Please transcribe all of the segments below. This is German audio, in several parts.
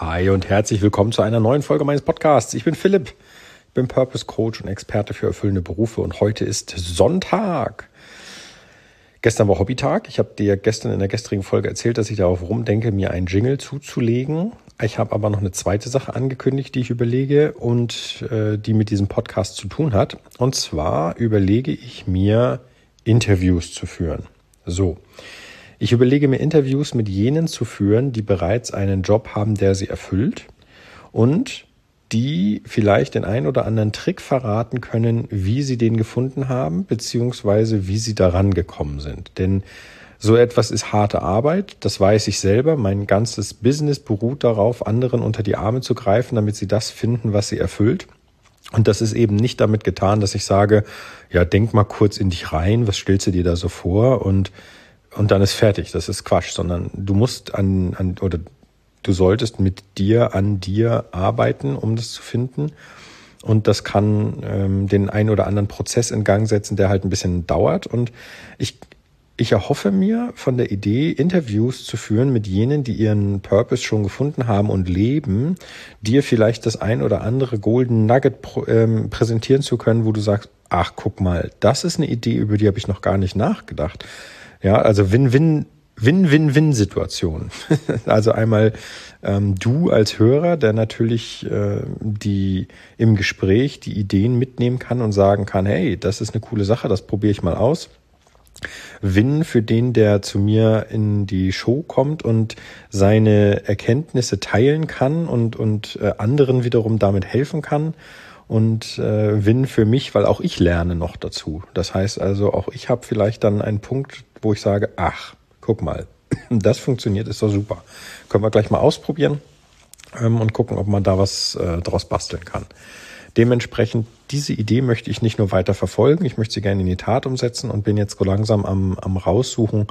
Hi und herzlich willkommen zu einer neuen Folge meines Podcasts. Ich bin Philipp, ich bin Purpose Coach und Experte für erfüllende Berufe und heute ist Sonntag. Gestern war Hobbytag. Ich habe dir gestern in der gestrigen Folge erzählt, dass ich darauf rumdenke, mir einen Jingle zuzulegen. Ich habe aber noch eine zweite Sache angekündigt, die ich überlege und äh, die mit diesem Podcast zu tun hat. Und zwar überlege ich mir, Interviews zu führen. So. Ich überlege mir Interviews mit jenen zu führen, die bereits einen Job haben, der sie erfüllt und die vielleicht den ein oder anderen Trick verraten können, wie sie den gefunden haben, beziehungsweise wie sie daran gekommen sind. Denn so etwas ist harte Arbeit, das weiß ich selber. Mein ganzes Business beruht darauf, anderen unter die Arme zu greifen, damit sie das finden, was sie erfüllt. Und das ist eben nicht damit getan, dass ich sage, ja, denk mal kurz in dich rein, was stellst du dir da so vor und und dann ist fertig. Das ist Quatsch, sondern du musst an, an oder du solltest mit dir an dir arbeiten, um das zu finden. Und das kann ähm, den einen oder anderen Prozess in Gang setzen, der halt ein bisschen dauert. Und ich, ich erhoffe mir von der Idee, Interviews zu führen mit jenen, die ihren Purpose schon gefunden haben und leben, dir vielleicht das ein oder andere Golden Nugget ähm, präsentieren zu können, wo du sagst, ach, guck mal, das ist eine Idee, über die habe ich noch gar nicht nachgedacht. Ja, also Win-Win, Win-Win-Win-Situation. also einmal ähm, du als Hörer, der natürlich äh, die im Gespräch die Ideen mitnehmen kann und sagen kann, hey, das ist eine coole Sache, das probiere ich mal aus. Win für den, der zu mir in die Show kommt und seine Erkenntnisse teilen kann und, und äh, anderen wiederum damit helfen kann und äh, Win für mich, weil auch ich lerne noch dazu. Das heißt also, auch ich habe vielleicht dann einen Punkt, wo ich sage, ach, guck mal, das funktioniert, ist doch super. Können wir gleich mal ausprobieren ähm, und gucken, ob man da was äh, draus basteln kann. Dementsprechend, diese Idee möchte ich nicht nur weiter verfolgen, ich möchte sie gerne in die Tat umsetzen und bin jetzt so langsam am, am raussuchen,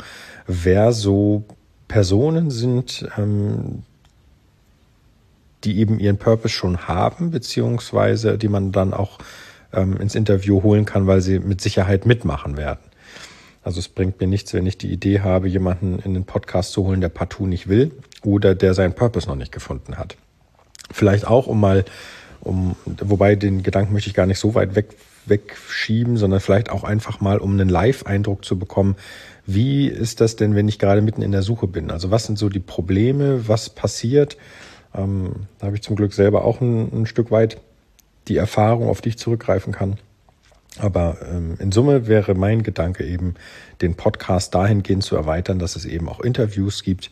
wer so Personen sind, ähm, die eben ihren Purpose schon haben, beziehungsweise die man dann auch ähm, ins Interview holen kann, weil sie mit Sicherheit mitmachen werden. Also es bringt mir nichts, wenn ich die Idee habe, jemanden in den Podcast zu holen, der partout nicht will oder der seinen Purpose noch nicht gefunden hat. Vielleicht auch, um mal, um, wobei den Gedanken möchte ich gar nicht so weit weg, wegschieben, sondern vielleicht auch einfach mal, um einen Live-Eindruck zu bekommen, wie ist das denn, wenn ich gerade mitten in der Suche bin? Also was sind so die Probleme, was passiert? Ähm, da habe ich zum Glück selber auch ein, ein, Stück weit die Erfahrung, auf die ich zurückgreifen kann. Aber ähm, in Summe wäre mein Gedanke eben, den Podcast dahingehend zu erweitern, dass es eben auch Interviews gibt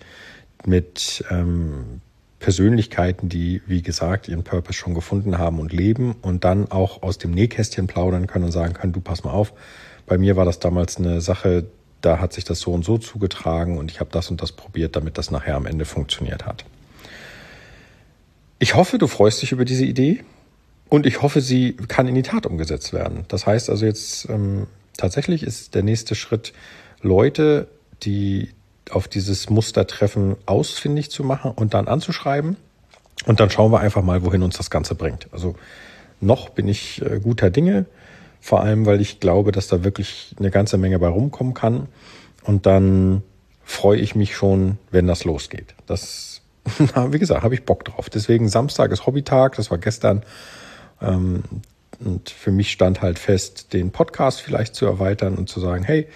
mit ähm, Persönlichkeiten, die, wie gesagt, ihren Purpose schon gefunden haben und leben und dann auch aus dem Nähkästchen plaudern können und sagen können, du pass mal auf, bei mir war das damals eine Sache, da hat sich das so und so zugetragen und ich habe das und das probiert, damit das nachher am Ende funktioniert hat. Ich hoffe, du freust dich über diese Idee und ich hoffe, sie kann in die Tat umgesetzt werden. Das heißt also jetzt ähm, tatsächlich ist der nächste Schritt, Leute, die auf dieses Muster treffen, ausfindig zu machen und dann anzuschreiben. Und dann schauen wir einfach mal, wohin uns das Ganze bringt. Also noch bin ich äh, guter Dinge, vor allem weil ich glaube, dass da wirklich eine ganze Menge bei rumkommen kann. Und dann freue ich mich schon, wenn das losgeht. Das wie gesagt, habe ich Bock drauf. Deswegen Samstag ist Hobbytag, das war gestern. Ähm, und für mich stand halt fest, den Podcast vielleicht zu erweitern und zu sagen, hey,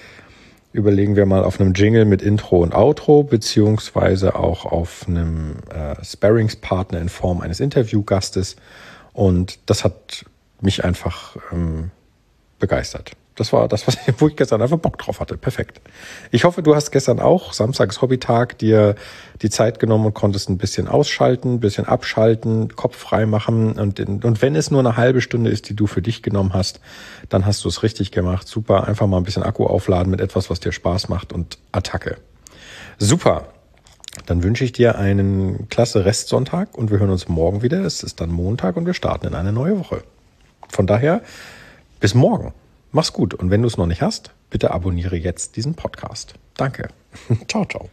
überlegen wir mal auf einem Jingle mit Intro und Outro, beziehungsweise auch auf einem äh, Sparringspartner in Form eines Interviewgastes. Und das hat mich einfach ähm, begeistert. Das war das, was, wo ich gestern einfach Bock drauf hatte. Perfekt. Ich hoffe, du hast gestern auch, Samstag ist Hobbytag, dir die Zeit genommen und konntest ein bisschen ausschalten, ein bisschen abschalten, Kopf frei machen. Und, und wenn es nur eine halbe Stunde ist, die du für dich genommen hast, dann hast du es richtig gemacht. Super. Einfach mal ein bisschen Akku aufladen mit etwas, was dir Spaß macht und Attacke. Super. Dann wünsche ich dir einen klasse Restsonntag und wir hören uns morgen wieder. Es ist dann Montag und wir starten in eine neue Woche. Von daher, bis morgen. Mach's gut und wenn du es noch nicht hast, bitte abonniere jetzt diesen Podcast. Danke. ciao, ciao.